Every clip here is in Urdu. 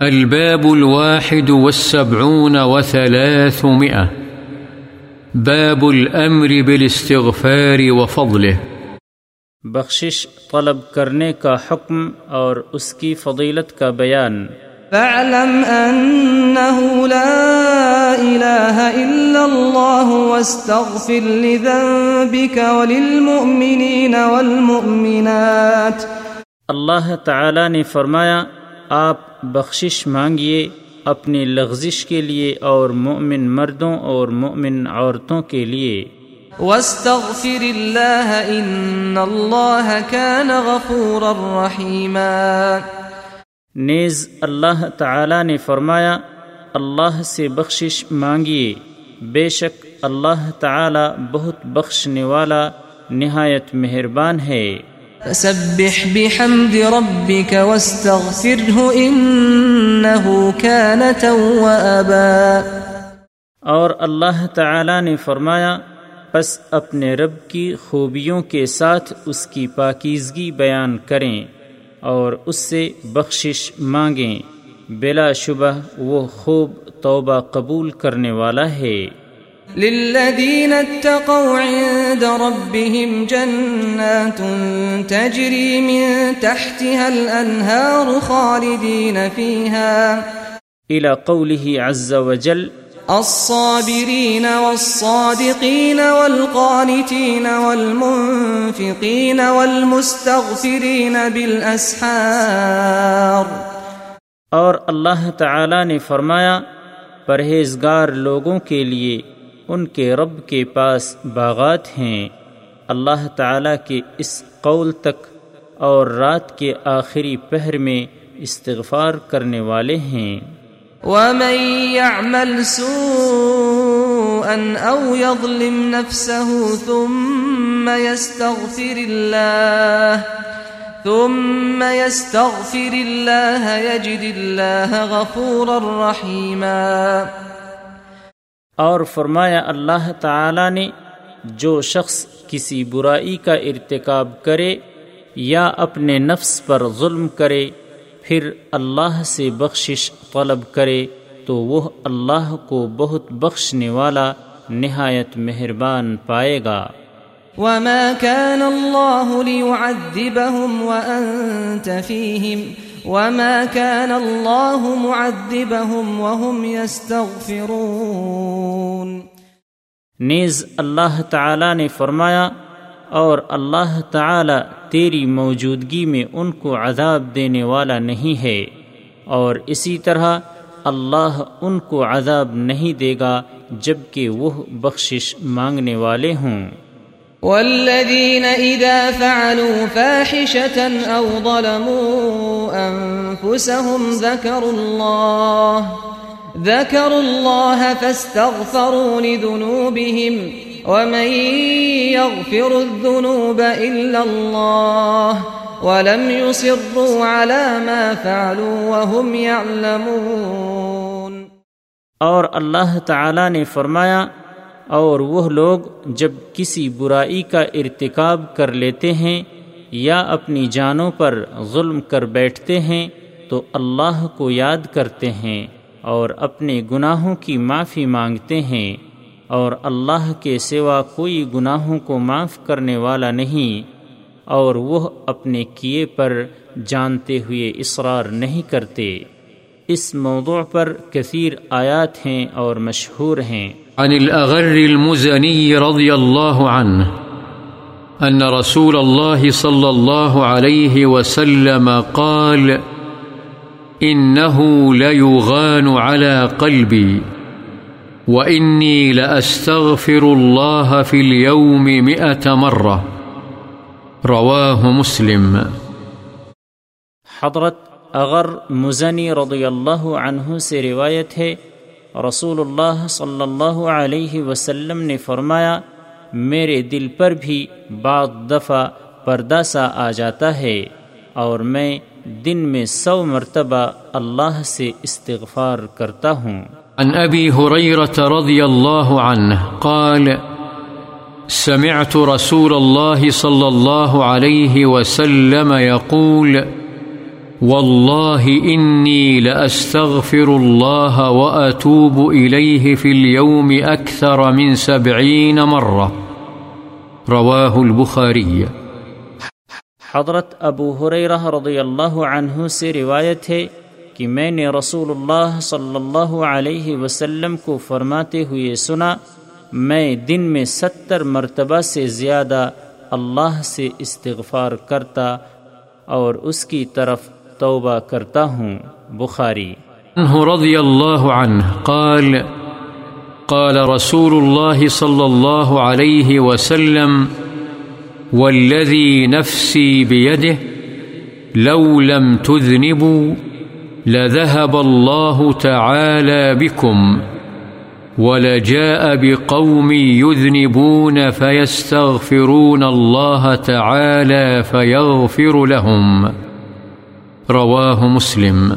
الباب الواحد والسبعون وثلاثمئة باب الأمر بالاستغفار وفضله. بخشش طلب کرنے کا حکم اور اس کی فضیلت کا بیان. فاعلم أنه لا إله إلا الله واستغفر لذنبك وللمؤمنين والمؤمنات. اللہ تعالی نے فرمایا آپ بخشش مانگیے اپنی لغزش کے لیے اور مومن مردوں اور مومن عورتوں کے لیے۔ واستغفر الله إن الله كان غفورا رحيما۔ نیز اللہ تعالی نے فرمایا اللہ سے بخشش مانگیے۔ بے شک اللہ تعالی بہت بخشنے والا نہایت مہربان ہے۔ فسبح بحمد ربك واستغفره إنه كان توابا. اور اللہ تعالی نے فرمایا، پس اپنے رب کی خوبیوں کے ساتھ اس کی پاکیزگی بیان کریں اور اس سے بخشش مانگیں۔ بلا شبہ وہ خوب توبہ قبول کرنے والا ہے۔ للذين اتقوا عند ربهم جنات تجري من تحتها الأنهار خالدين فيها. الى قوله عز وجل الصابرين والصادقين والقانتين والمنفقين والمستغفرين بالأسحار. اور اللہ تعالی نے فرمایا پرہیزگار لوگوں کے لیے ان کے رب کے پاس باغات ہیں۔ اللہ تعالی کے اس قول تک اور رات کے آخری پہر میں استغفار کرنے والے ہیں۔ ومن يعمل سوءا أو يظلم نفسه ثم يستغفر الله، ثم يستغفر الله، يجد الله غفورا رحيما۔ اور فرمایا اللہ تعالی نے، جو شخص کسی برائی کا ارتکاب کرے یا اپنے نفس پر ظلم کرے، پھر اللہ سے بخشش طلب کرے، تو وہ اللہ کو بہت بخشنے والا نہایت مہربان پائے گا۔ وما كان الله ليعذبهم وأنت فيهم وما كان الله معذبهم وهم يستغفرون نیز اللہ تعالی نے فرمایا، اور اللہ تعالی تیری موجودگی میں ان کو عذاب دینے والا نہیں ہے، اور اسی طرح اللہ ان کو عذاب نہیں دے گا، جبکہ وہ بخشش مانگنے والے ہوں۔ والذين إذا فعلوا فاحشة أو ظلموا أنفسهم ذكروا الله ذكروا الله فاستغفروا لذنوبهم ومن يغفر الذنوب إلا الله ولم يصروا على ما فعلوا وهم يعلمون اور اللہ تعالی نے فرمایا اور وہ لوگ جب کسی برائی کا ارتکاب کر لیتے ہیں یا اپنی جانوں پر ظلم کر بیٹھتے ہیں، تو اللہ کو یاد کرتے ہیں اور اپنے گناہوں کی معافی مانگتے ہیں۔ اور اللہ کے سوا کوئی گناہوں کو معاف کرنے والا نہیں، اور وہ اپنے کیے پر جانتے ہوئے اصرار نہیں کرتے۔ اس موضوع پر کثیر آیات ہیں اور مشہور ہیں۔ عن الأغر المزني رضي الله عنه أن رسول الله صلى الله عليه وسلم قال إنه ليغان على قلبي وإني لأستغفر الله في اليوم مئة مرة. رواه مسلم. حضرت اغر مزنی رضی اللہ عنہ سے روایت ہے رسول اللہ صلی اللہ علیہ وسلم نے فرمایا، میرے دل پر بھی بعض دفعہ پردہ سا آ جاتا ہے اور میں دن میں سو مرتبہ اللہ سے استغفار کرتا ہوں۔ عن أبي هريرة رضي الله عنه قال، سمعت رسول الله صلى الله عليه وسلم يقول والله إني لأستغفر الله وأتوب إليه في اليوم أكثر من سبعين مرة رواه البخاري حضرت ابو حریرہ رضی اللہ عنہ سے روایت ہے کہ میں نے رسول اللہ صلی اللہ علیہ وسلم کو فرماتے ہوئے سنا، میں دن میں ستر مرتبہ سے زیادہ اللہ سے استغفار کرتا اور اس کی طرف توبہ کرتا ہوں، بخاری۔ عنه رضي الله عنه قال قال رسول الله صلى الله عليه وسلم والذي نفسي بيده لو لم تذنبوا، لذهب الله تعالى بكم، ولجاء بقوم يذنبون فيستغفرون الله تعالى فيغفر لهم۔ رواه مسلم.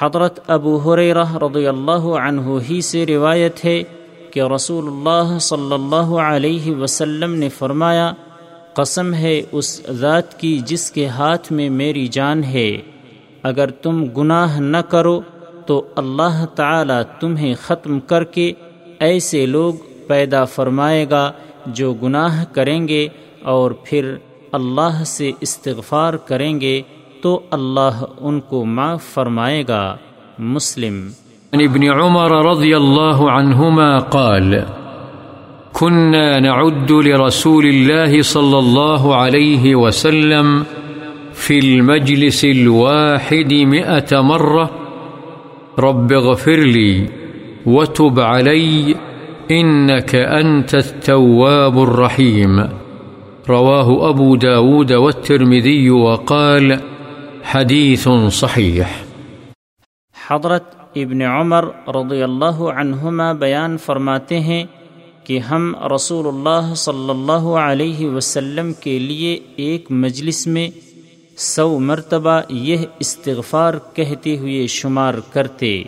حضرت ابو حریرہ رضی اللہ عنہ ہی سے روایت ہے کہ رسول اللہ صلی اللہ علیہ وسلم نے فرمایا، قسم ہے اس ذات کی جس کے ہاتھ میں میری جان ہے۔ اگر تم گناہ نہ کرو تو اللہ تعالی تمہیں ختم کر کے ایسے لوگ پیدا فرمائے گا جو گناہ کریں گے اور پھر اللہ سے استغفار کریں گے تو اللہ ان کو معاف فرمائے گا۔ مسلم۔ عن ابن عمر رضي الله عنهما قال كنا نعد لرسول الله صلى الله عليه وسلم في المجلس الواحد مئة مرة، رب اغفر لي وتب علي إنك أنت التواب الرحيم رواه أبو داود والترمذي وقال حديث صحيح. حضرت ابن عمر رضی اللہ عنہما بیان فرماتے ہیں کہ ہم رسول اللہ صلی اللہ علیہ وسلم کے لیے ایک مجلس میں سو مرتبہ یہ استغفار کہتے ہوئے شمار کرتے،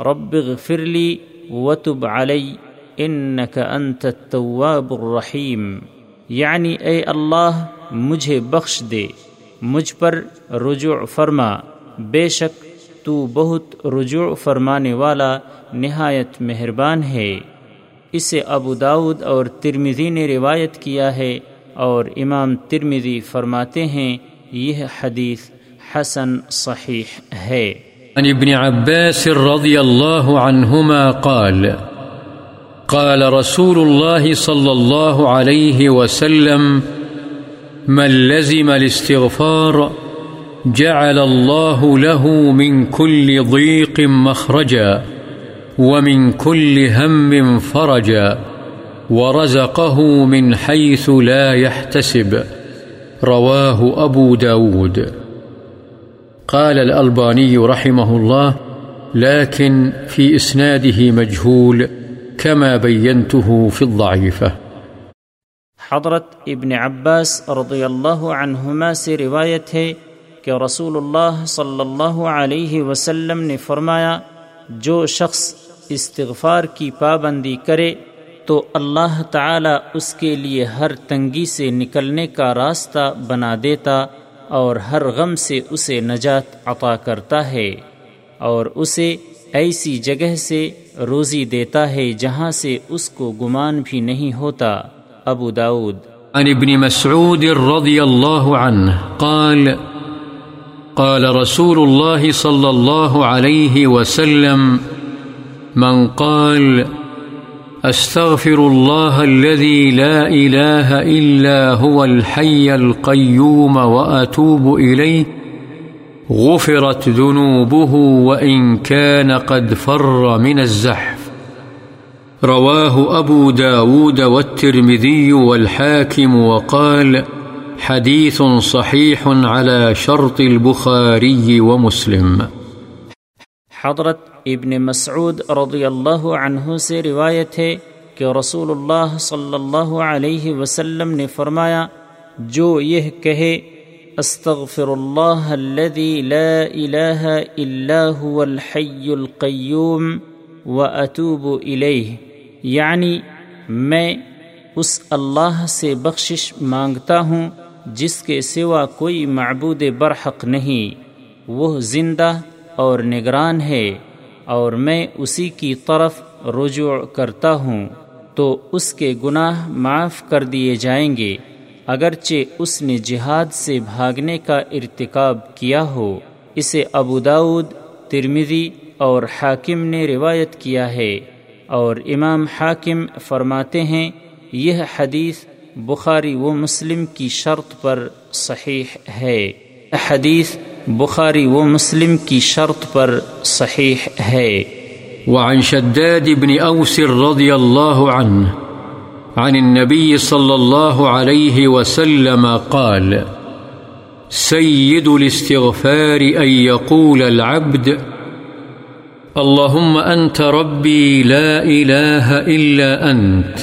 رب فرلی وتب علی انک انت التواب الرحیم۔ یعنی اے اللہ، مجھے بخش دے، مجھ پر رجوع فرما۔ بے شک تو بہت رجوع فرمانے والا نہایت مہربان ہے۔ اسے ابو داود اور ترمزی نے روایت کیا ہے اور امام ترمزی فرماتے ہیں، یہ حدیث حسن صحیح ہے۔ عن ابن عباس رضي الله عنهما قال قال رسول الله صلى الله عليه وسلم، من لزم الاستغفار، جعل الله له من كل ضيق مخرجا ومن كل هم فرجا ورزقه من حيث لا يحتسب رواه أبو داود۔ قال الألباني رحمه الله لكن في إسناده مجهول كما بينته في الضعيفة. حضرت ابن عباس رضی اللہ عنہما سے روایت ہے کہ رسول اللہ صلی اللہ علیہ وسلم نے فرمایا، جو شخص استغفار کی پابندی کرے تو اللہ تعالی اس کے لیے ہر تنگی سے نکلنے کا راستہ بنا دیتا اور ہر غم سے اسے نجات عطا کرتا ہے۔ اور اسے ایسی جگہ سے روزی دیتا ہے جہاں سے اس کو گمان بھی نہیں ہوتا۔ ابو داود عن ابن مسعود رضي الله عنه قال قال رسول الله صلى الله عليه وسلم، من قال أستغفر الله الذي لا إله إلا هو الحي القيوم وأتوب إليه غفرت ذنوبه وإن كان قد فر من الزحف. رواه أبو داود والترمذي والحاكم وقال حديث صحيح على شرط البخاري ومسلم. حضرت ابن مسعود رضی اللہ عنہ سے روایت ہے کہ رسول اللہ صلی اللہ علیہ وسلم نے فرمایا، جو یہ کہے استغفر اللہ الذي لا الہ الا هو الحی القیوم واتوب الیہ یعنی میں اس اللہ سے بخشش مانگتا ہوں جس کے سوا کوئی معبود برحق نہیں، وہ زندہ اور نگران ہے اور میں اسی کی طرف رجوع کرتا ہوں، تو اس کے گناہ معاف کر دیے جائیں گے۔ اگرچہ اس نے جہاد سے بھاگنے کا ارتکاب کیا ہو، اسے ابو داود، ترمذی اور حاکم نے روایت کیا ہے۔ اور امام حاکم فرماتے ہیں، یہ حدیث بخاری و مسلم کی شرط پر صحیح ہے۔ حدیث بخاری و مسلم کی شرط پر صحیح ہے۔ وعن شداد بن أوس رضي الله عنه عن النبي صلى الله عليه وسلم قال، سيد الاستغفار أن يقول العبد، اللهم أنت ربي لا إله إلا أنت،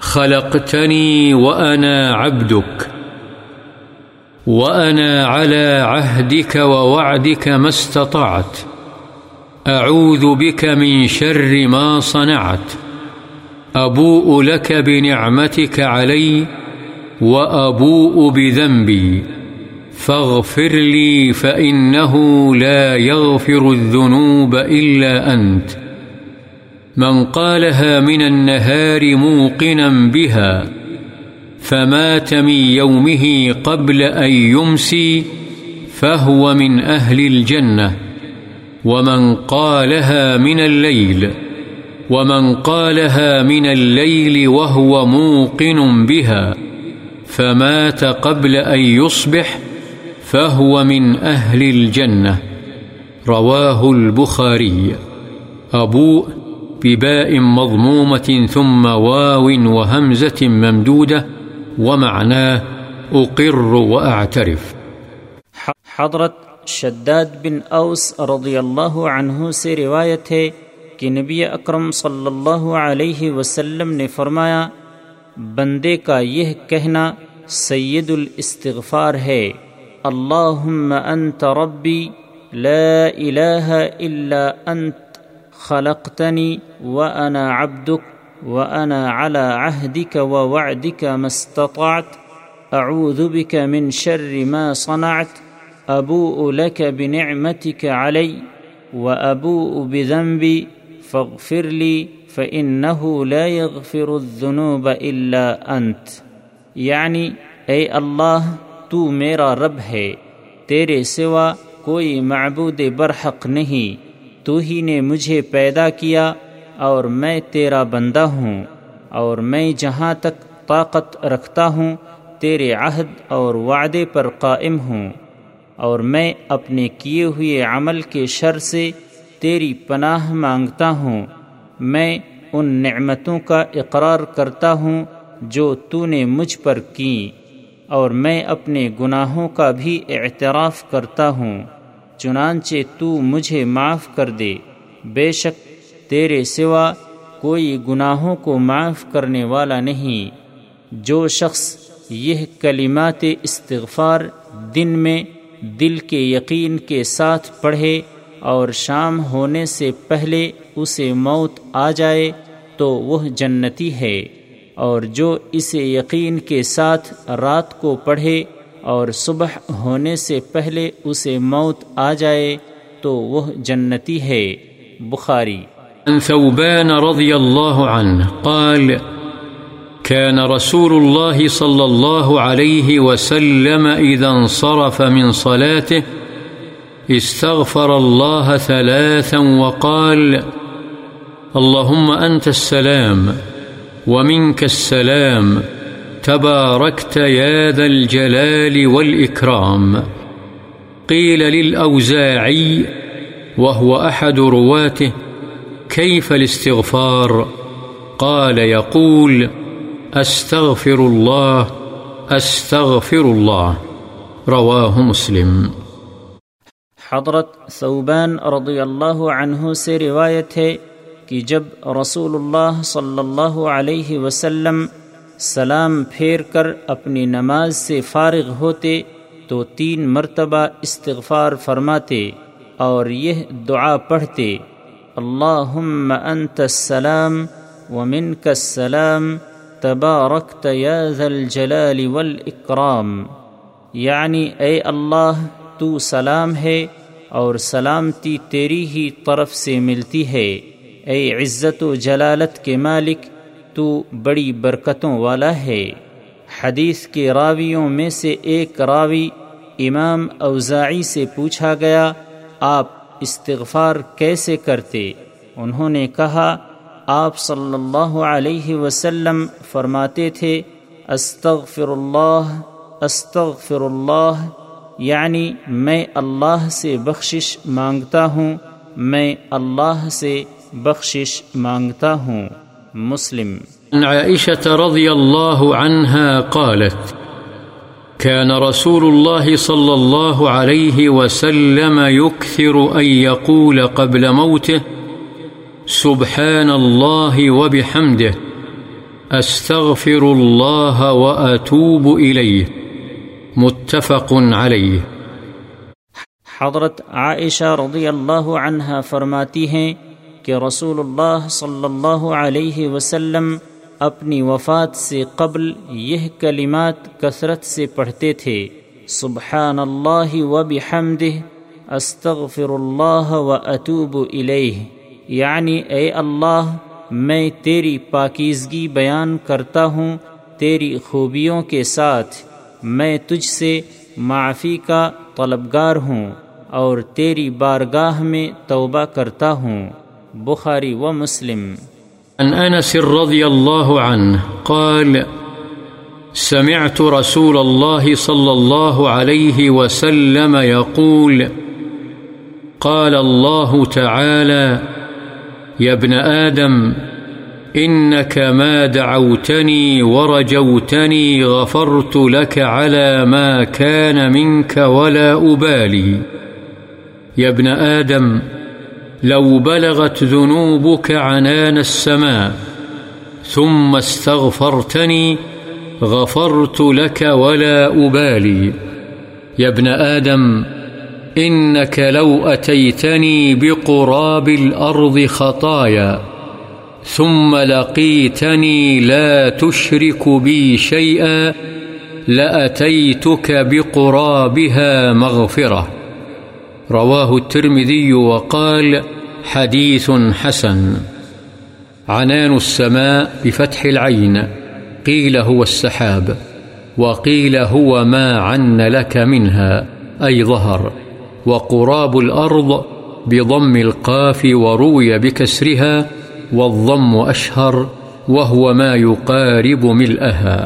خلقتني وأنا عبدك، وأنا على عهدك ووعدك ما استطعت، أعوذ بك من شر ما صنعت. أبوء لك بنعمتك علي وأبوء بذنبي فاغفر لي فإنه لا يغفر الذنوب إلا أنت من قالها من النهار موقنا بها فمات من يومه قبل أن يمسي فهو من أهل الجنة ومن قالها من الليل ومن قالها من الليل وهو موقن بها فمات قبل أن يصبح فهو من أهل الجنة رواه البخاري أبوء بباء مضمومة ثم واو وهمزة ممدودة ومعناه أقر وأعترف حضرت شداد بن اوس رضی اللہ عنہ سے روایت ہے کہ نبی اکرم صلی اللہ علیہ وسلم نے فرمایا، بندے کا یہ کہنا سید الاستغفار ہے، اللہم انت ربی لا الہ الا انت خلقتنی وانا عبدک وانا على عهدك ووعدك ما استطعت، اعوذ بك من شر ما صنعت، ابوء لك بنعمتك علي وابوء بذنبي فاغفر لي فانه لا يغفر الذنوب الا انت یعنی اے اللہ، تو میرا رب ہے، تیرے سوا کوئی معبود برحق نہیں، تو ہی نے مجھے پیدا کیا اور میں تیرا بندہ ہوں، اور میں جہاں تک طاقت رکھتا ہوں، تیرے عہد اور وعدے پر قائم ہوں، اور میں اپنے کیے ہوئے عمل کے شر سے تیری پناہ مانگتا ہوں، میں ان نعمتوں کا اقرار کرتا ہوں جو تو نے مجھ پر کی اور میں اپنے گناہوں کا بھی اعتراف کرتا ہوں، چنانچہ تو مجھے معاف کر دے۔ بے شک تیرے سوا کوئی گناہوں کو معاف کرنے والا نہیں۔ جو شخص یہ کلمات استغفار دن میں دل کے یقین کے ساتھ پڑھے اور شام ہونے سے پہلے اسے موت آ جائے تو وہ جنتی ہے۔ اور جو اسے یقین کے ساتھ رات کو پڑھے اور صبح ہونے سے پہلے اسے موت آ جائے تو وہ جنتی ہے۔ بخاری۔ ثوبان رضی اللہ عنہ قال كان رسول الله صلى الله عليه وسلم إذا انصرف من صلاته استغفر الله ثلاثا وقال، اللهم أنت السلام ومنك السلام، تباركت يا ذا الجلال والإكرام. قيل للأوزاعي، وهو أحد رواته، كيف الاستغفار؟ قال، يقول استغفر الله استغفر الله. رواه مسلم. حضرت صوبان رضی اللہ عنہ سے روایت ہے کہ جب رسول اللہ صلی اللہ علیہ وسلم سلام پھیر کر اپنی نماز سے فارغ ہوتے تو تین مرتبہ استغفار فرماتے اور یہ دعا پڑھتے، اللہم انت السلام ومنک السلام، تبارکت یا ذا الجلال والاکرام. یعنی اے اللہ، تو سلام ہے اور سلامتی تیری ہی طرف سے ملتی ہے۔ اے عزت و جلالت کے مالک، تو بڑی برکتوں والا ہے۔ حدیث کے راویوں میں سے ایک راوی امام اوزاعی سے پوچھا گیا، آپ استغفار کیسے کرتے؟ انہوں نے کہا، آپ صلی اللہ علیہ وسلم فرماتے تھے، استغفر اللہ استغفر اللہ یعنی میں اللہ سے بخشش مانگتا ہوں، میں اللہ سے بخشش مانگتا ہوں۔ مسلم۔ عائشة رضي الله عنها قالت كان رسول الله صلى الله عليه وسلم يكثر أن يقول قبل موته سبحان الله وبحمده أستغفر الله وأتوب إليه متفق عليه حضرت عائشہ رضی اللہ عنہ فرماتی ہیں کہ رسول اللہ صلی اللہ علیہ وسلم اپنی وفات سے قبل یہ کلمات کثرت سے پڑھتے تھے۔ سبحان اللہ و بحمدہ استغفر اللہ و اطوب الیہ۔ یعنی اے اللہ، میں تیری پاکیزگی بیان کرتا ہوں، تیری خوبیوں کے ساتھ۔ میں تجھ سے معافی کا طلبگار ہوں اور تیری بارگاہ میں توبہ کرتا ہوں، بخاری و مسلم۔ عن أنس رضي الله عنه قال، سمعت رسول الله صلى الله عليه وسلم يقول قال الله تعالى يا ابن آدم إنك ما دعوتني ورجوتني غفرت لك على ما كان منك ولا أبالي. يا ابن آدم، لو بلغت ذنوبك عنان السماء، ثم استغفرتني غفرت لك ولا أبالي. يا ابن آدم، إنك لو أتيتني بقراب الأرض خطايا ثم لقيتني لا تشرك بي شيئا، لأتيتك بقرابها مغفرة. رواه الترمذي وقال حديث حسن. عنان السماء بفتح العين. قيل هو السحاب. وقيل هو ما عن لك منها، أي ظهر. وقراب الأرض بضم القاف وروي بكسرها. والضم أشهر وهو ما يقارب ملئها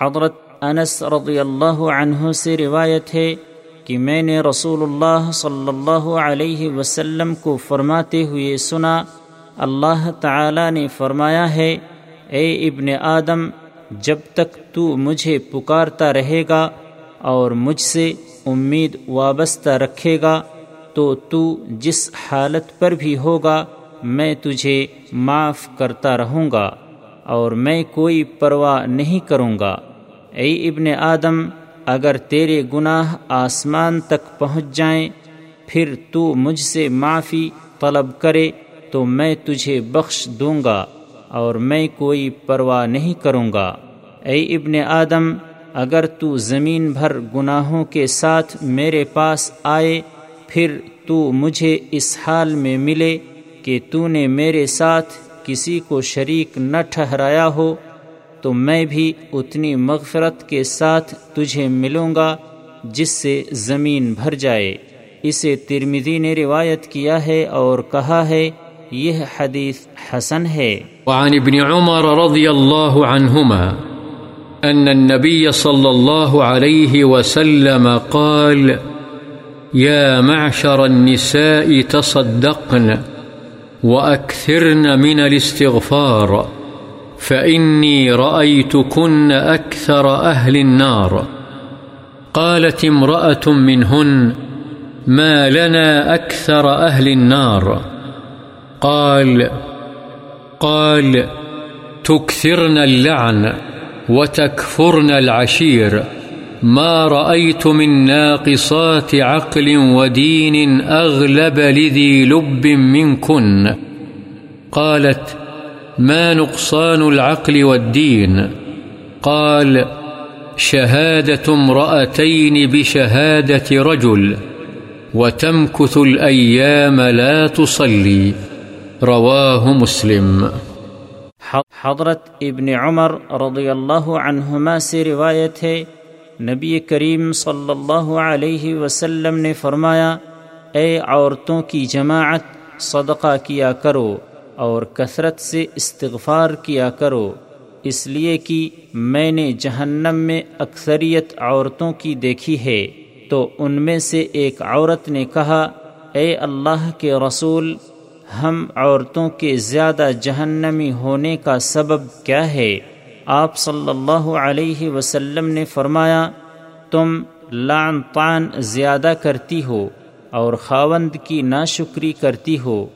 حضرت انس رضی اللہ عنہ سے روایت ہے کہ میں نے رسول اللہ صلی اللہ علیہ وسلم کو فرماتے ہوئے سنا، اللہ تعالی نے فرمایا ہے، اے ابن آدم، جب تک تو مجھے پکارتا رہے گا اور مجھ سے امید وابستہ رکھے گا، تو تو جس حالت پر بھی ہوگا میں تجھے معاف کرتا رہوں گا اور میں کوئی پرواہ نہیں کروں گا۔ اے ابن آدم، اگر تیرے گناہ آسمان تک پہنچ جائیں، پھر تو مجھ سے معافی طلب کرے، تو میں تجھے بخش دوں گا اور میں کوئی پرواہ نہیں کروں گا۔ اے ابن آدم، اگر تو زمین بھر گناہوں کے ساتھ میرے پاس آئے، پھر تو مجھے اس حال میں ملے کہ تو نے میرے ساتھ کسی کو شریک نہ ٹھہرایا ہو، تو میں بھی اتنی مغفرت کے ساتھ تجھے ملوں گا جس سے زمین بھر جائے۔ اسے ترمدی نے روایت کیا ہے اور کہا ہے، یہ حدیث حسن ہے۔ وعن ابن عمر رضی اللہ عنہما أن النبي صلى الله عليه وسلم قال يا معشر النساء تصدقن وأكثرن من الاستغفار، فإني رأيتكن أكثر أهل النار. قالت امرأة منهن، ما لنا أكثر أهل النار. قال قال، تكثرن اللعن وتكفرن العشير. ما رأيت من ناقصات عقل ودين أغلب لذي لب منكن. قالت، ما نقصان العقل والدين؟ قال، شهادة امرأتين بشهادة رجل، وتمكث الأيام لا تصلي. رواه مسلم. حضرت ابن عمر رضی اللہ عنہما سے روایت ہے نبی کریم صلی اللہ علیہ وسلم نے فرمایا، اے عورتوں کی جماعت، صدقہ کیا کرو اور کثرت سے استغفار کیا کرو۔ اس لیے کہ میں نے جہنم میں اکثریت عورتوں کی دیکھی ہے۔ تو ان میں سے ایک عورت نے کہا، اے اللہ کے رسول، ہم عورتوں کے زیادہ جہنمی ہونے کا سبب کیا ہے؟ آپ صلی اللہ علیہ وسلم نے فرمایا، تم لعن طعن زیادہ کرتی ہو اور خاوند کی ناشکری کرتی ہو۔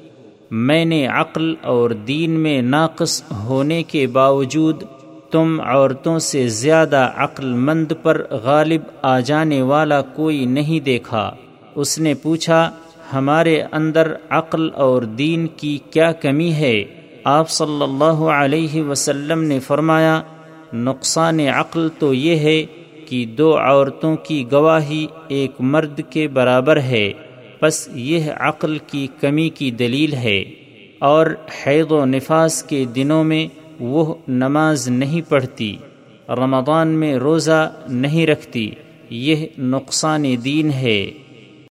میں نے عقل اور دین میں ناقص ہونے کے باوجود تم عورتوں سے زیادہ عقل مند پر غالب آ جانے والا کوئی نہیں دیکھا۔ اس نے پوچھا، ہمارے اندر عقل اور دین کی کیا کمی ہے؟ آپ صلی اللہ علیہ وسلم نے فرمایا، نقصان عقل تو یہ ہے کہ دو عورتوں کی گواہی ایک مرد کے برابر ہے بس یہ عقل کی کمی کی دلیل ہے۔ اور حید و نفاس کے دنوں میں وہ نماز نہیں پڑھتی، رمضان میں روزہ نہیں رکھتی، یہ نقصان دین ہے۔